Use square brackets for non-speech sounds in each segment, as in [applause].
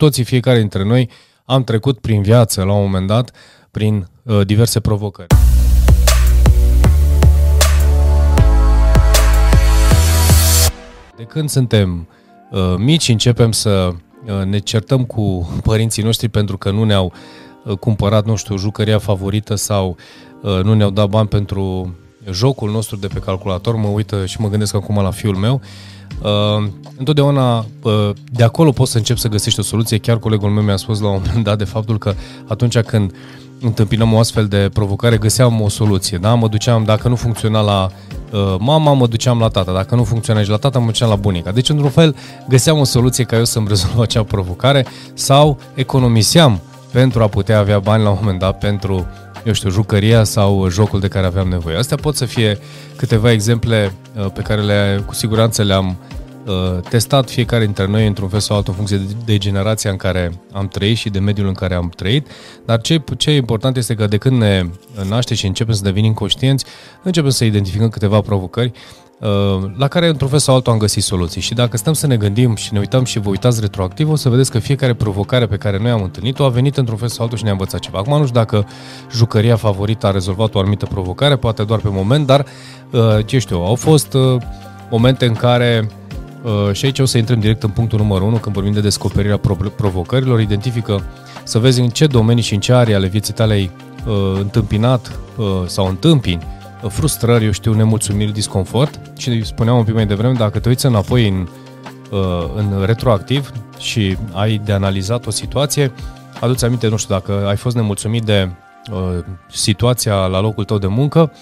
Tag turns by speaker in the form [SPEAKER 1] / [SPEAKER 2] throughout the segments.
[SPEAKER 1] toții, fiecare dintre noi, am trecut prin viață la un moment dat, prin uh, diverse provocări. De când suntem uh, mici, începem să uh, ne certăm cu părinții noștri pentru că nu ne-au uh, cumpărat, nu știu, jucăria favorită sau uh, nu ne-au dat bani pentru jocul nostru de pe calculator. Mă uită și mă gândesc acum la fiul meu. Uh, întotdeauna uh, de acolo poți să începi să găsești o soluție. Chiar colegul meu mi-a spus la un moment dat de faptul că atunci când întâmpinăm o astfel de provocare, găseam o soluție. Da? Mă duceam, dacă nu funcționa la uh, mama, mă duceam la tata. Dacă nu funcționa nici la tata, mă duceam la bunica. Deci, într-un fel, găseam o soluție ca eu să-mi [laughs] rezolv acea provocare sau economiseam pentru a putea avea bani la un moment dat pentru, eu știu, jucăria sau jocul de care aveam nevoie. Astea pot să fie câteva exemple uh, pe care le, cu siguranță le-am Uh, testat fiecare dintre noi într-un fel sau altul în funcție de, de generația în care am trăit și de mediul în care am trăit, dar ce, ce e important este că de când ne naște și începem să devenim conștienți, începem să identificăm câteva provocări uh, la care într-un fel sau altul am găsit soluții. Și dacă stăm să ne gândim și ne uităm și vă uitați retroactiv, o să vedeți că fiecare provocare pe care noi am întâlnit-o a venit într-un fel sau altul și ne-a învățat ceva. Acum nu știu dacă jucăria favorită a rezolvat o anumită provocare, poate doar pe moment, dar uh, ce știu, au fost momente în care Uh, și aici o să intrăm direct în punctul numărul 1 când vorbim de descoperirea provocărilor. Identifică să vezi în ce domenii și în ce arii ale vieții tale ai uh, întâmpinat uh, sau întâmpini uh, frustrări, eu știu, nemulțumiri, disconfort. Și spuneam un pic mai devreme, dacă te uiți înapoi în, uh, în retroactiv și ai de analizat o situație, aduți aminte, nu știu, dacă ai fost nemulțumit de uh, situația la locul tău de muncă,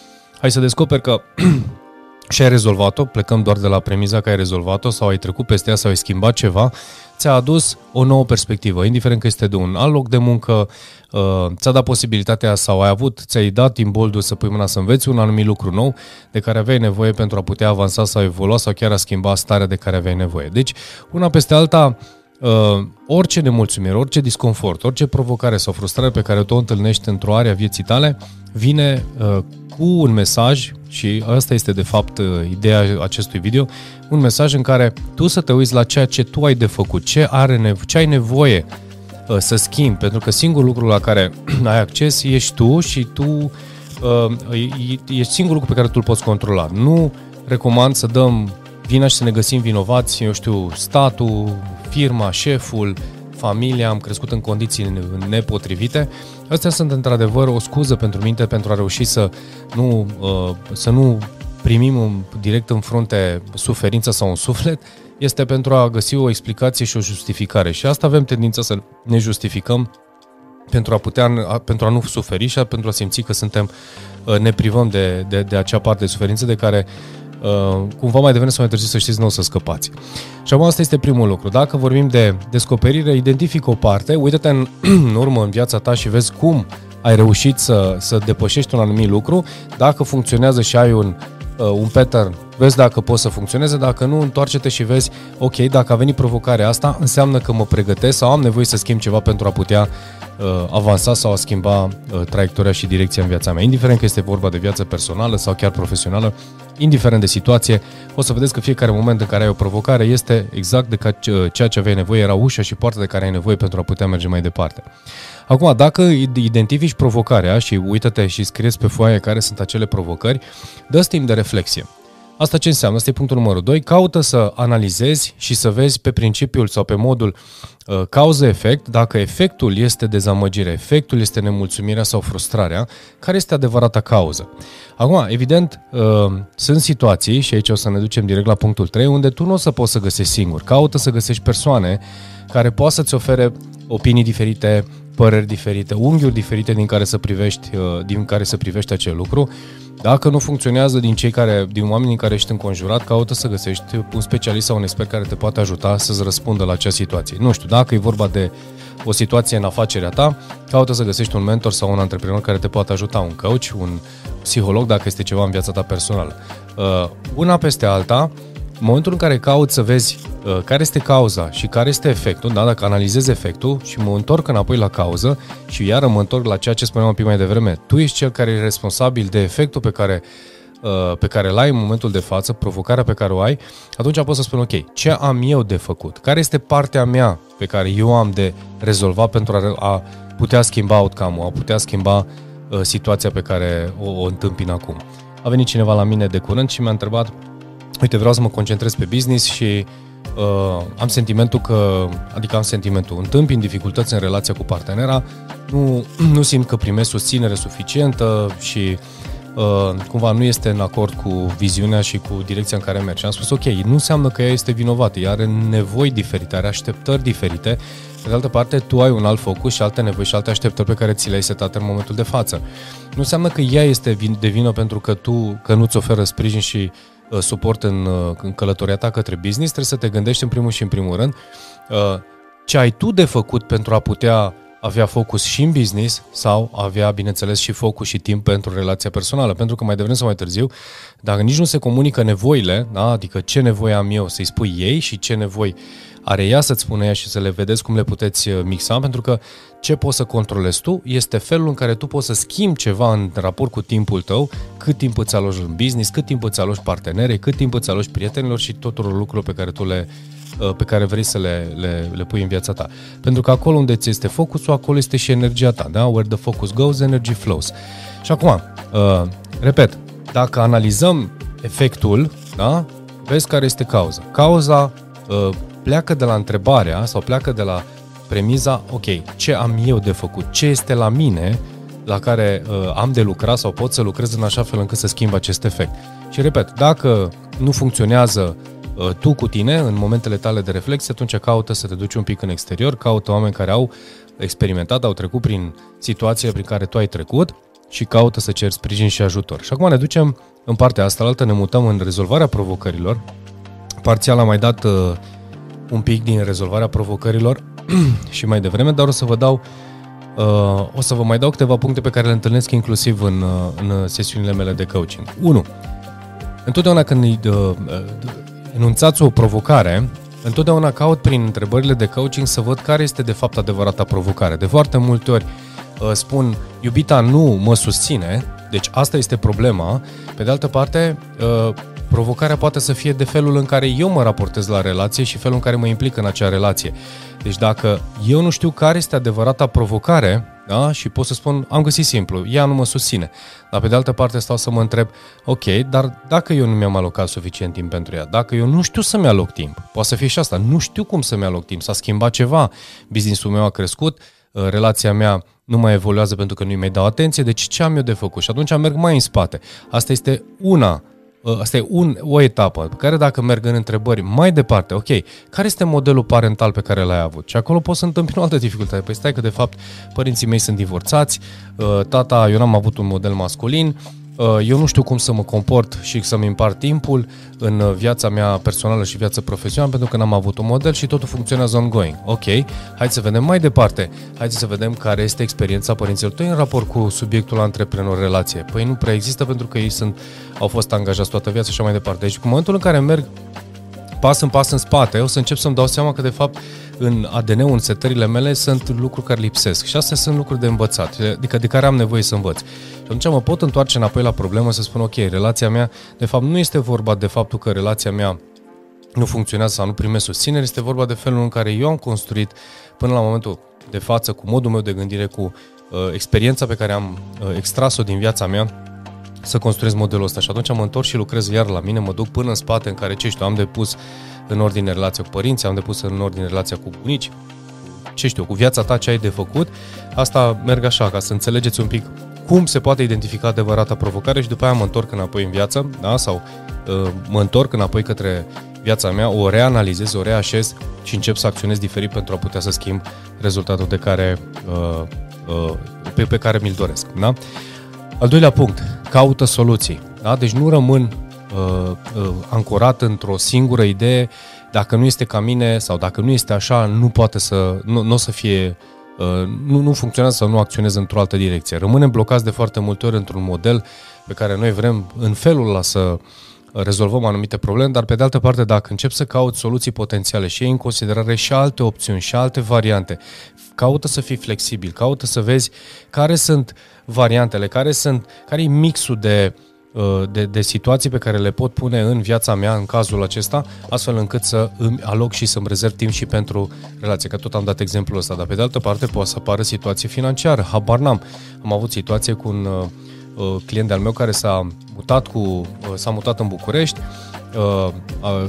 [SPEAKER 1] hai să descoperi că [clears throat] și ai rezolvat-o, plecăm doar de la premiza că ai rezolvat-o sau ai trecut peste ea sau ai schimbat ceva, ți-a adus o nouă perspectivă, indiferent că este de un alt loc de muncă, uh, ți-a dat posibilitatea sau ai avut, ți-ai dat imboldul să pui mâna să înveți un anumit lucru nou de care aveai nevoie pentru a putea avansa sau evolua sau chiar a schimba starea de care aveai nevoie. Deci, una peste alta, uh, orice nemulțumire, orice disconfort, orice provocare sau frustrare pe care o întâlnești într-o area vieții tale, vine uh, cu un mesaj, și asta este de fapt uh, ideea acestui video, un mesaj în care tu să te uiți la ceea ce tu ai de făcut, ce, are nevo- ce ai nevoie uh, să schimbi, pentru că singurul lucru la care [clears throat] ai acces ești tu și tu uh, ești singurul lucru pe care tu îl poți controla. Nu recomand să dăm vina și să ne găsim vinovați, eu știu, statul, firma, șeful, familia, am crescut în condiții nepotrivite. Astea sunt într-adevăr o scuză pentru minte pentru a reuși să nu, uh, să nu primim direct în frunte suferința sau un suflet, este pentru a găsi o explicație și o justificare. Și asta avem tendința să ne justificăm pentru a putea, pentru a nu suferi și pentru a simți că suntem, uh, ne privăm de, de, de acea parte de suferință de care Uh, cumva mai devreme sau mai târziu să știți, nu o să scăpați. Și acum asta este primul lucru. Dacă vorbim de descoperire, identifică o parte, uită-te în, [clears throat] în urmă în viața ta și vezi cum ai reușit să, să depășești un anumit lucru, dacă funcționează și ai un, uh, un pattern, vezi dacă poți să funcționeze, dacă nu, întoarce-te și vezi, ok, dacă a venit provocarea asta, înseamnă că mă pregătesc sau am nevoie să schimb ceva pentru a putea uh, avansa sau a schimba uh, traiectoria și direcția în viața mea. Indiferent că este vorba de viață personală sau chiar profesională, indiferent de situație, o să vedeți că fiecare moment în care ai o provocare este exact de ca ceea ce aveai nevoie, era ușa și poarta de care ai nevoie pentru a putea merge mai departe. Acum, dacă identifici provocarea și uită-te și scrieți pe foaie care sunt acele provocări, dă timp de reflexie. Asta ce înseamnă? Asta e punctul numărul 2. Caută să analizezi și să vezi pe principiul sau pe modul uh, cauză-efect, dacă efectul este dezamăgirea, efectul este nemulțumirea sau frustrarea, care este adevărata cauză. Acum, evident, uh, sunt situații, și aici o să ne ducem direct la punctul 3, unde tu nu o să poți să găsești singur. Caută să găsești persoane care poate să-ți ofere opinii diferite, păreri diferite, unghiuri diferite din care să privești, uh, din care să privești acel lucru. Dacă nu funcționează din cei care, din oamenii în care ești înconjurat, caută să găsești un specialist sau un expert care te poate ajuta să-ți răspundă la acea situație. Nu știu, dacă e vorba de o situație în afacerea ta, caută să găsești un mentor sau un antreprenor care te poate ajuta, un coach, un psiholog dacă este ceva în viața ta personală. Uh, una peste alta, în momentul în care cauți să vezi uh, care este cauza și care este efectul, da? dacă analizezi efectul și mă întorc înapoi la cauză și iară mă întorc la ceea ce spuneam un pic mai devreme, tu ești cel care e responsabil de efectul pe care uh, pe care îl ai în momentul de față, provocarea pe care o ai, atunci poți să spun, ok, ce am eu de făcut? Care este partea mea pe care eu am de rezolvat pentru a, a putea schimba outcome-ul, a putea schimba uh, situația pe care o, o întâmpin acum. A venit cineva la mine de curând și mi-a întrebat, uite, vreau să mă concentrez pe business și uh, am sentimentul că, adică am sentimentul, întâmpin dificultăți în relația cu partenera, nu, nu simt că primesc susținere suficientă și uh, cumva nu este în acord cu viziunea și cu direcția în care merge. Am spus, ok, nu înseamnă că ea este vinovată, ea are nevoi diferite, are așteptări diferite. Pe de altă parte, tu ai un alt focus și alte nevoi și alte așteptări pe care ți le-ai setat în momentul de față. Nu înseamnă că ea este de vină pentru că tu, că nu-ți oferă sprijin și uh, suport în, uh, în călătoria ta către business, trebuie să te gândești în primul și în primul rând uh, ce ai tu de făcut pentru a putea avea focus și în business sau avea, bineînțeles, și focus și timp pentru relația personală. Pentru că mai devreme sau mai târziu, dacă nici nu se comunică nevoile, da? adică ce nevoie am eu să-i spui ei și ce nevoi are ea să-ți spună ea și să le vedeți cum le puteți uh, mixa, pentru că ce poți să controlezi tu este felul în care tu poți să schimbi ceva în raport cu timpul tău, cât timp îți aloci în business, cât timp îți aloci partenere, cât timp îți aloci prietenilor și tuturor lucrurilor pe care tu le Uh, pe care vrei să le, le, le pui în viața ta. Pentru că acolo unde ți este focusul, acolo este și energia ta. Da? Where the focus goes, energy flows. Și acum, uh, repet, dacă analizăm efectul, da? vezi care este cauza. Cauza uh, pleacă de la întrebarea sau pleacă de la premiza, ok, ce am eu de făcut, ce este la mine la care uh, am de lucrat sau pot să lucrez în așa fel încât să schimb acest efect. Și repet, dacă nu funcționează Uh, tu cu tine în momentele tale de reflexie, atunci caută să te duci un pic în exterior, caută oameni care au experimentat, au trecut prin situațiile prin care tu ai trecut și caută să ceri sprijin și ajutor. Și acum ne ducem în partea asta, altă ne mutăm în rezolvarea provocărilor. Parțial am mai dat uh, un pic din rezolvarea provocărilor [clears throat] și mai devreme, dar o să vă dau uh, o să vă mai dau câteva puncte pe care le întâlnesc inclusiv în, uh, în sesiunile mele de coaching. 1. Întotdeauna când uh, uh, enunțați o provocare, întotdeauna caut prin întrebările de coaching să văd care este de fapt adevărata provocare. De foarte multe ori uh, spun, iubita nu mă susține, deci asta este problema. Pe de altă parte, uh, provocarea poate să fie de felul în care eu mă raportez la relație și felul în care mă implic în acea relație. Deci dacă eu nu știu care este adevărata provocare, da? și pot să spun, am găsit simplu, ea nu mă susține. Dar pe de altă parte stau să mă întreb, ok, dar dacă eu nu mi-am alocat suficient timp pentru ea, dacă eu nu știu să-mi aloc timp, poate să fie și asta, nu știu cum să-mi aloc timp, s-a schimbat ceva, business-ul meu a crescut, uh, relația mea nu mai evoluează pentru că nu-i mai dau atenție, deci ce am eu de făcut? Și atunci merg mai în spate. Asta este una Ă, asta e un, o etapă pe care dacă merg în întrebări mai departe, ok, care este modelul parental pe care l-ai avut? Și acolo poți să întâmpini o altă dificultate. Păi stai că de fapt părinții mei sunt divorțați, ă, tata, eu n-am avut un model masculin, Uh, eu nu știu cum să mă comport și să-mi împart timpul în viața mea personală și viața profesională pentru că n-am avut un model și totul funcționează ongoing. Ok, hai să vedem mai departe. Hai să vedem care este experiența părinților tăi în raport cu subiectul antreprenor relație. Păi nu prea există pentru că ei sunt, au fost angajați toată viața și așa mai departe. Deci în momentul în care merg pas în pas în spate, o să încep să-mi dau seama că de fapt în ADN-ul, în setările mele, sunt lucruri care lipsesc. Și astea sunt lucruri de învățat, adică de care am nevoie să învăț. Și atunci mă pot întoarce înapoi la problemă să spun, ok, relația mea, de fapt nu este vorba de faptul că relația mea nu funcționează sau nu primesc susținere, este vorba de felul în care eu am construit până la momentul de față, cu modul meu de gândire, cu uh, experiența pe care am uh, extras-o din viața mea, să construiesc modelul ăsta. Și atunci mă întorc și lucrez iar la mine, mă duc până în spate în care, ce știu, am depus în ordine relația cu părinții, am depus în ordine relația cu bunici, ce știu, cu viața ta ce ai de făcut, asta merg așa, ca să înțelegeți un pic cum se poate identifica adevărata provocare și după aia mă întorc înapoi în viață, da? sau uh, mă întorc înapoi către viața mea, o reanalizez, o reașez și încep să acționez diferit pentru a putea să schimb rezultatul de care, uh, uh, pe, pe care mi-l doresc. Da? Al doilea punct, caută soluții. Da? Deci nu rămân uh, uh, ancorat într-o singură idee, dacă nu este ca mine sau dacă nu este așa, nu poate să, nu, nu o să fie, uh, nu, nu funcționează sau nu acționează într-o altă direcție. Rămânem blocați de foarte multe ori într-un model pe care noi vrem în felul ăla să rezolvăm anumite probleme, dar pe de altă parte, dacă încep să caut soluții potențiale și iei în considerare și alte opțiuni și alte variante, caută să fii flexibil, caută să vezi care sunt variantele, care sunt, care e mixul de uh, de, de situații pe care le pot pune în viața mea în cazul acesta, astfel încât să îmi aloc și să-mi rezerv timp și pentru relație. Că tot am dat exemplul ăsta, dar pe de altă parte poate să apară situație financiară. Habar n-am. Am avut situație cu un uh, uh client al meu care s-a mutat, cu, uh, s-a mutat în București, uh,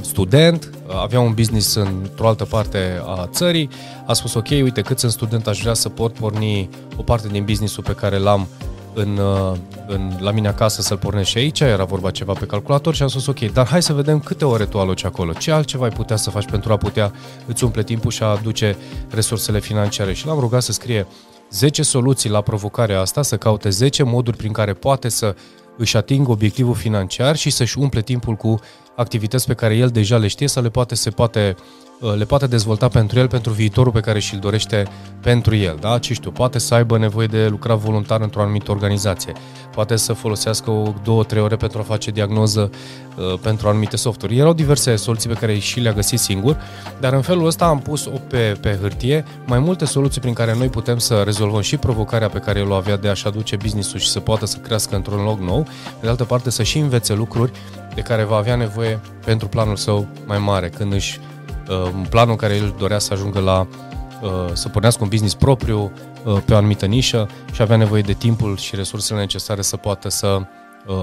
[SPEAKER 1] student, avea un business într-o altă parte a țării, a spus ok, uite cât sunt student aș vrea să pot porni o parte din businessul pe care l-am în, uh, în, la mine acasă să-l pornești și aici, era vorba ceva pe calculator și am spus ok, dar hai să vedem câte ore tu aloci acolo, ce altceva ai putea să faci pentru a putea îți umple timpul și a aduce resursele financiare? Și l-am rugat să scrie 10 soluții la provocarea asta, să caute 10 moduri prin care poate să își atingă obiectivul financiar și să-și umple timpul cu activități pe care el deja le știe să le poate, se poate Uh, le poate dezvolta pentru el, pentru viitorul pe care și-l dorește pentru el. Da? Ce știu, poate să aibă nevoie de lucra voluntar într-o anumită organizație, poate să folosească o, două, trei ore pentru a face diagnoză uh, pentru anumite softuri. Erau diverse soluții pe care și le-a găsit singur, dar în felul ăsta am pus o pe, pe hârtie mai multe soluții prin care noi putem să rezolvăm și provocarea pe care el o avea de a-și aduce business-ul și să poată să crească într-un loc nou, de altă parte să și învețe lucruri de care va avea nevoie pentru planul său mai mare, când își Uh, planul în care el dorea să ajungă la uh, să pornească un business propriu uh, pe o anumită nișă și avea nevoie de timpul și resursele necesare să poată să uh,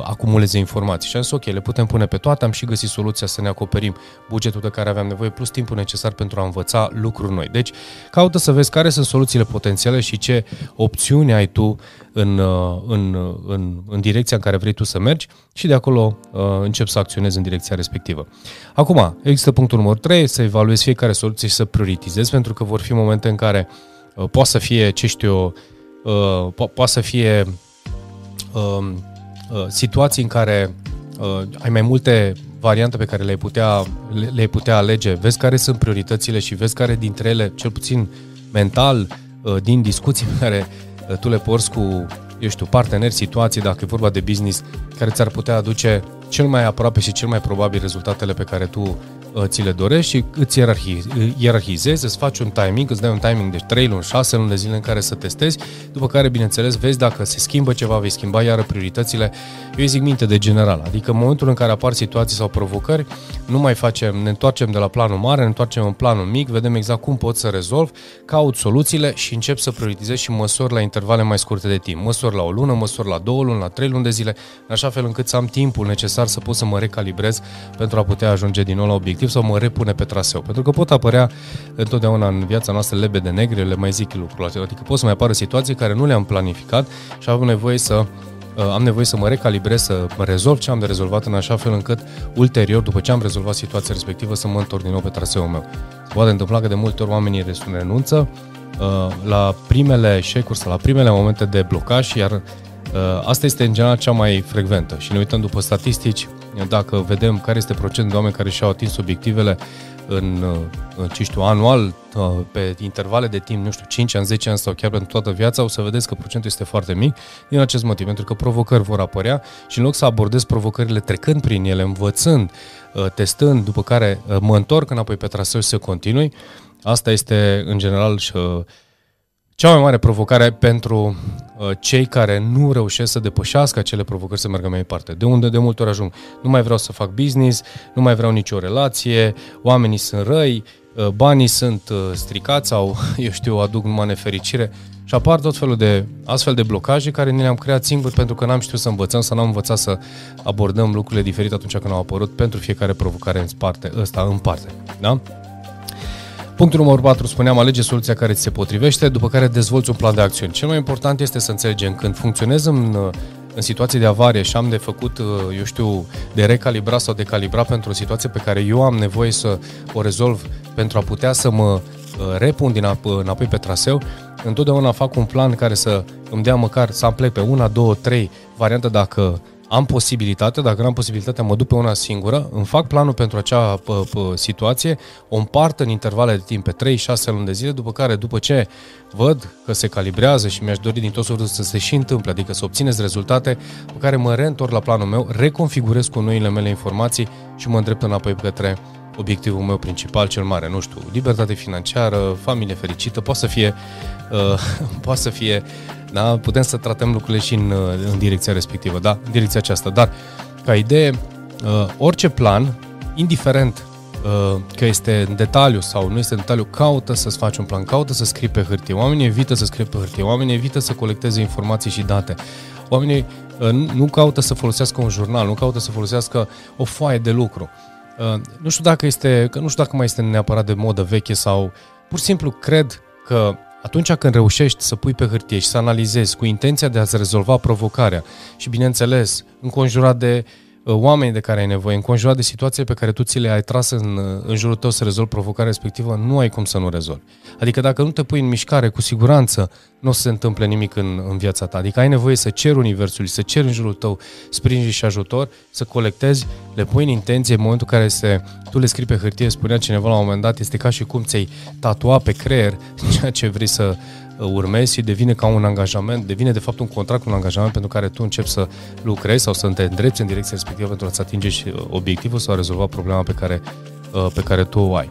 [SPEAKER 1] acumuleze informații. Și am zis, ok, le putem pune pe toate, am și găsit soluția să ne acoperim bugetul de care aveam nevoie, plus timpul necesar pentru a învăța lucruri noi. Deci, caută să vezi care sunt soluțiile potențiale și ce opțiuni ai tu în, uh, în, uh, în, în direcția în care vrei tu să mergi și de acolo uh, începi să acționezi în direcția respectivă. Acum, există punctul numărul 3, să evaluezi fiecare soluție și să prioritizezi, pentru că vor fi momente în care uh, poate să fie, ce știu eu, uh, po- poate să fie uh, Uh, situații în care uh, ai mai multe variante pe care le-ai putea, le, le putea alege, vezi care sunt prioritățile și vezi care dintre ele, cel puțin mental, uh, din discuții [laughs] pe care uh, tu le porți cu, eu știu, parteneri, situații, dacă e vorba de business, care ți-ar putea aduce cel mai aproape și cel mai probabil rezultatele pe care tu Uh, ți le dorești și îți ierarhizezi, îți faci un timing, îți dai un timing de 3 luni, 6 luni de zile în care să testezi, după care, bineînțeles, vezi dacă se schimbă ceva, vei schimba iară prioritățile. Eu zic minte de general, adică în momentul în care apar situații sau provocări, nu mai facem, ne întoarcem de la planul mare, ne întoarcem în planul mic, vedem exact cum pot să rezolv, caut soluțiile și încep să prioritizez și măsori la intervale mai scurte de timp. Măsori la o lună, măsori la două luni, la trei luni de zile, în așa fel încât să am timpul necesar să pot să mă recalibrez pentru a putea ajunge din nou la obiectiv obiectiv sau mă repune pe traseu. Pentru că pot apărea întotdeauna în viața noastră lebe de negre, le mai zic lucrul acesta. Adică pot să mai apară situații care nu le-am planificat și am nevoie să uh, am nevoie să mă recalibrez, să mă rezolv ce am de rezolvat în așa fel încât ulterior, după ce am rezolvat situația respectivă, să mă întorc din nou pe traseul meu. Se poate întâmpla că de multe ori oamenii renunță uh, la primele eșecuri sau la primele momente de blocaj, iar uh, asta este în general cea mai frecventă. Și ne uităm după statistici, dacă vedem care este procentul de oameni care și-au atins obiectivele în, în ce știu, anual, uh, pe intervale de timp, nu știu, 5 ani, 10 ani sau chiar pentru toată viața, o să vedeți că procentul este foarte mic din acest motiv, pentru că provocări vor apărea și în loc să abordez provocările trecând prin ele, învățând, uh, testând, după care uh, mă întorc înapoi pe traseu și să continui, asta este în general și cea mai mare provocare pentru uh, cei care nu reușesc să depășească acele provocări să meargă mai departe. De unde de multe ori ajung. Nu mai vreau să fac business, nu mai vreau nicio relație, oamenii sunt răi, uh, banii sunt uh, stricați sau, [laughs] eu știu, aduc numai nefericire și apar tot felul de astfel de blocaje care ne le-am creat singuri pentru că n-am știut să învățăm, să n-am învățat să abordăm lucrurile diferite atunci când au apărut pentru fiecare provocare în parte, ăsta în parte. Da? Punctul numărul 4, spuneam, alege soluția care ți se potrivește, după care dezvolți un plan de acțiuni. Cel mai important este să înțelegem când funcționez în, în situații de avarie și am de făcut, eu știu, de recalibrat sau de calibrat pentru o situație pe care eu am nevoie să o rezolv pentru a putea să mă uh, repun din înapoi pe traseu, întotdeauna fac un plan care să îmi dea măcar să am plec pe una, două, trei variante dacă am posibilitate, dacă nu am posibilitatea, mă duc pe una singură, îmi fac planul pentru acea pă, pă, situație, o împart în intervale de timp pe 3-6 luni de zile, după care, după ce văd că se calibrează și mi-aș dori din tot sufletul să se și întâmple, adică să obțineți rezultate, pe care mă reîntorc la planul meu, reconfigurez cu noile mele informații și mă îndrept înapoi către obiectivul meu principal cel mare, nu știu, libertate financiară, familie fericită, poate să fie, uh, [laughs] poate să fie, da, putem să tratăm lucrurile și în, uh, în direcția respectivă, da, în direcția aceasta, dar ca idee, uh, orice plan, indiferent uh, că este în detaliu sau nu este în detaliu, caută să-ți faci un plan, caută să scrii pe hârtie. Oamenii evită să scrie pe hârtie, oamenii evită să colecteze informații și date. Oamenii uh, nu caută să folosească un jurnal, nu caută să folosească o foaie de lucru. Uh, nu știu dacă este, că nu știu dacă mai este neapărat de modă veche sau pur și simplu cred că atunci când reușești să pui pe hârtie și să analizezi cu intenția de a-ți rezolva provocarea și, bineînțeles, înconjurat de uh, Uh, oameni de care ai nevoie, înconjurat de situații pe care tu ți le-ai tras în, uh, în jurul tău să rezolvi provocarea respectivă, nu ai cum să nu rezolvi. Adică dacă nu te pui în mișcare, cu siguranță nu o să se întâmple nimic în, în viața ta. Adică ai nevoie să ceri Universului, să ceri în jurul tău sprijin și ajutor, să colectezi, le pui în intenție în momentul în care se, tu le scrii pe hârtie, spunea cineva la un moment dat, este ca și cum ți-ai tatua pe creier [laughs] ceea ce vrei să, urmezi și devine ca un angajament, devine de fapt un contract, un angajament pentru care tu începi să lucrezi sau să te îndrepți în direcția respectivă pentru a-ți atinge și uh, obiectivul sau a rezolva problema pe care, uh, pe care tu o ai.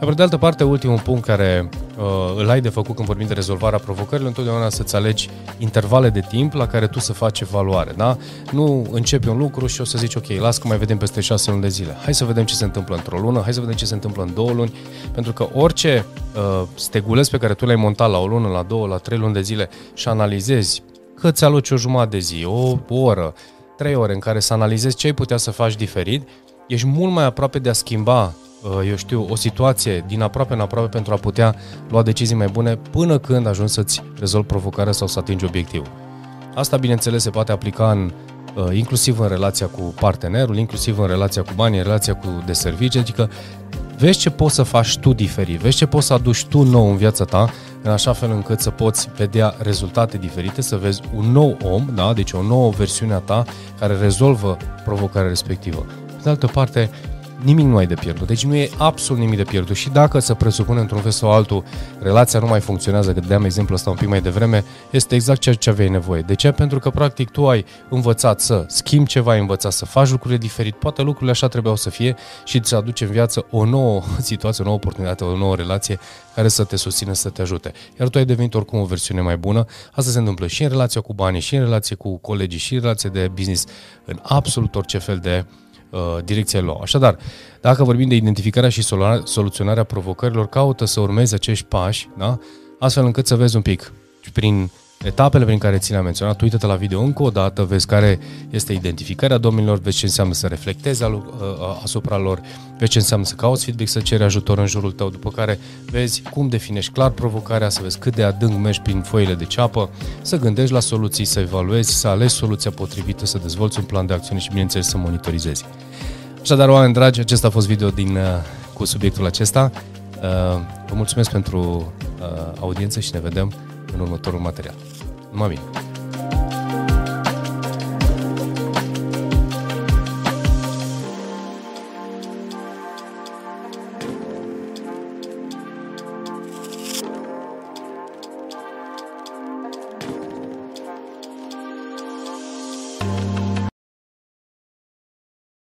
[SPEAKER 1] Iar pe de altă parte, ultimul punct care uh, îl ai de făcut când vorbim de rezolvarea provocărilor, întotdeauna să-ți alegi intervale de timp la care tu să faci evaluare, da? Nu începi un lucru și o să zici, ok, las că mai vedem peste șase luni de zile. Hai să vedem ce se întâmplă într-o lună, hai să vedem ce se întâmplă în două luni, pentru că orice uh, steguleț pe care tu l-ai montat la o lună, la două, la trei luni de zile și analizezi că ți aloci o jumătate de zi, o oră, trei ore în care să analizezi ce ai putea să faci diferit, ești mult mai aproape de a schimba Uh, eu știu, o situație din aproape în aproape pentru a putea lua decizii mai bune până când ajungi să-ți rezolvi provocarea sau să atingi obiectivul. Asta, bineînțeles, se poate aplica în, uh, inclusiv în relația cu partenerul, inclusiv în relația cu banii, în relația cu de servicii, adică vezi ce poți să faci tu diferit, vezi ce poți să aduci tu nou în viața ta, în așa fel încât să poți vedea rezultate diferite, să vezi un nou om, da? deci o nouă versiune a ta care rezolvă provocarea respectivă. De altă parte, nimic nu ai de pierdut. Deci nu e absolut nimic de pierdut. Și dacă se presupune într-un fel sau altul, relația nu mai funcționează, că deam exemplu ăsta un pic mai devreme, este exact ceea ce aveai nevoie. De ce? Pentru că practic tu ai învățat să schimbi ceva, ai învățat să faci lucrurile diferit, poate lucrurile așa trebuiau să fie și îți aduce în viață o nouă [laughs] situație, o nouă oportunitate, o nouă relație care să te susțină, să te ajute. Iar tu ai devenit oricum o versiune mai bună. Asta se întâmplă și în relația cu banii, și în relație cu colegii, și în relație de business, în absolut orice fel de uh, direcția lor. Așadar, dacă vorbim de identificarea și soluționarea provocărilor, caută să urmezi acești pași, da? astfel încât să vezi un pic prin etapele prin care ți le-am menționat, uită-te la video încă o dată, vezi care este identificarea domnilor, vezi ce înseamnă să reflectezi uh, asupra lor, vezi ce înseamnă să cauți feedback, să ceri ajutor în jurul tău, după care vezi cum definești clar provocarea, să vezi cât de adânc mergi prin foile de ceapă, să gândești la soluții, să evaluezi, să alegi soluția potrivită, să dezvolți un plan de acțiune și, bineînțeles, să monitorizezi. Așadar, oameni dragi, acesta a fost video din, uh, cu subiectul acesta. Uh, vă mulțumesc pentru audiență și ne vedem în următorul material. Numai bine!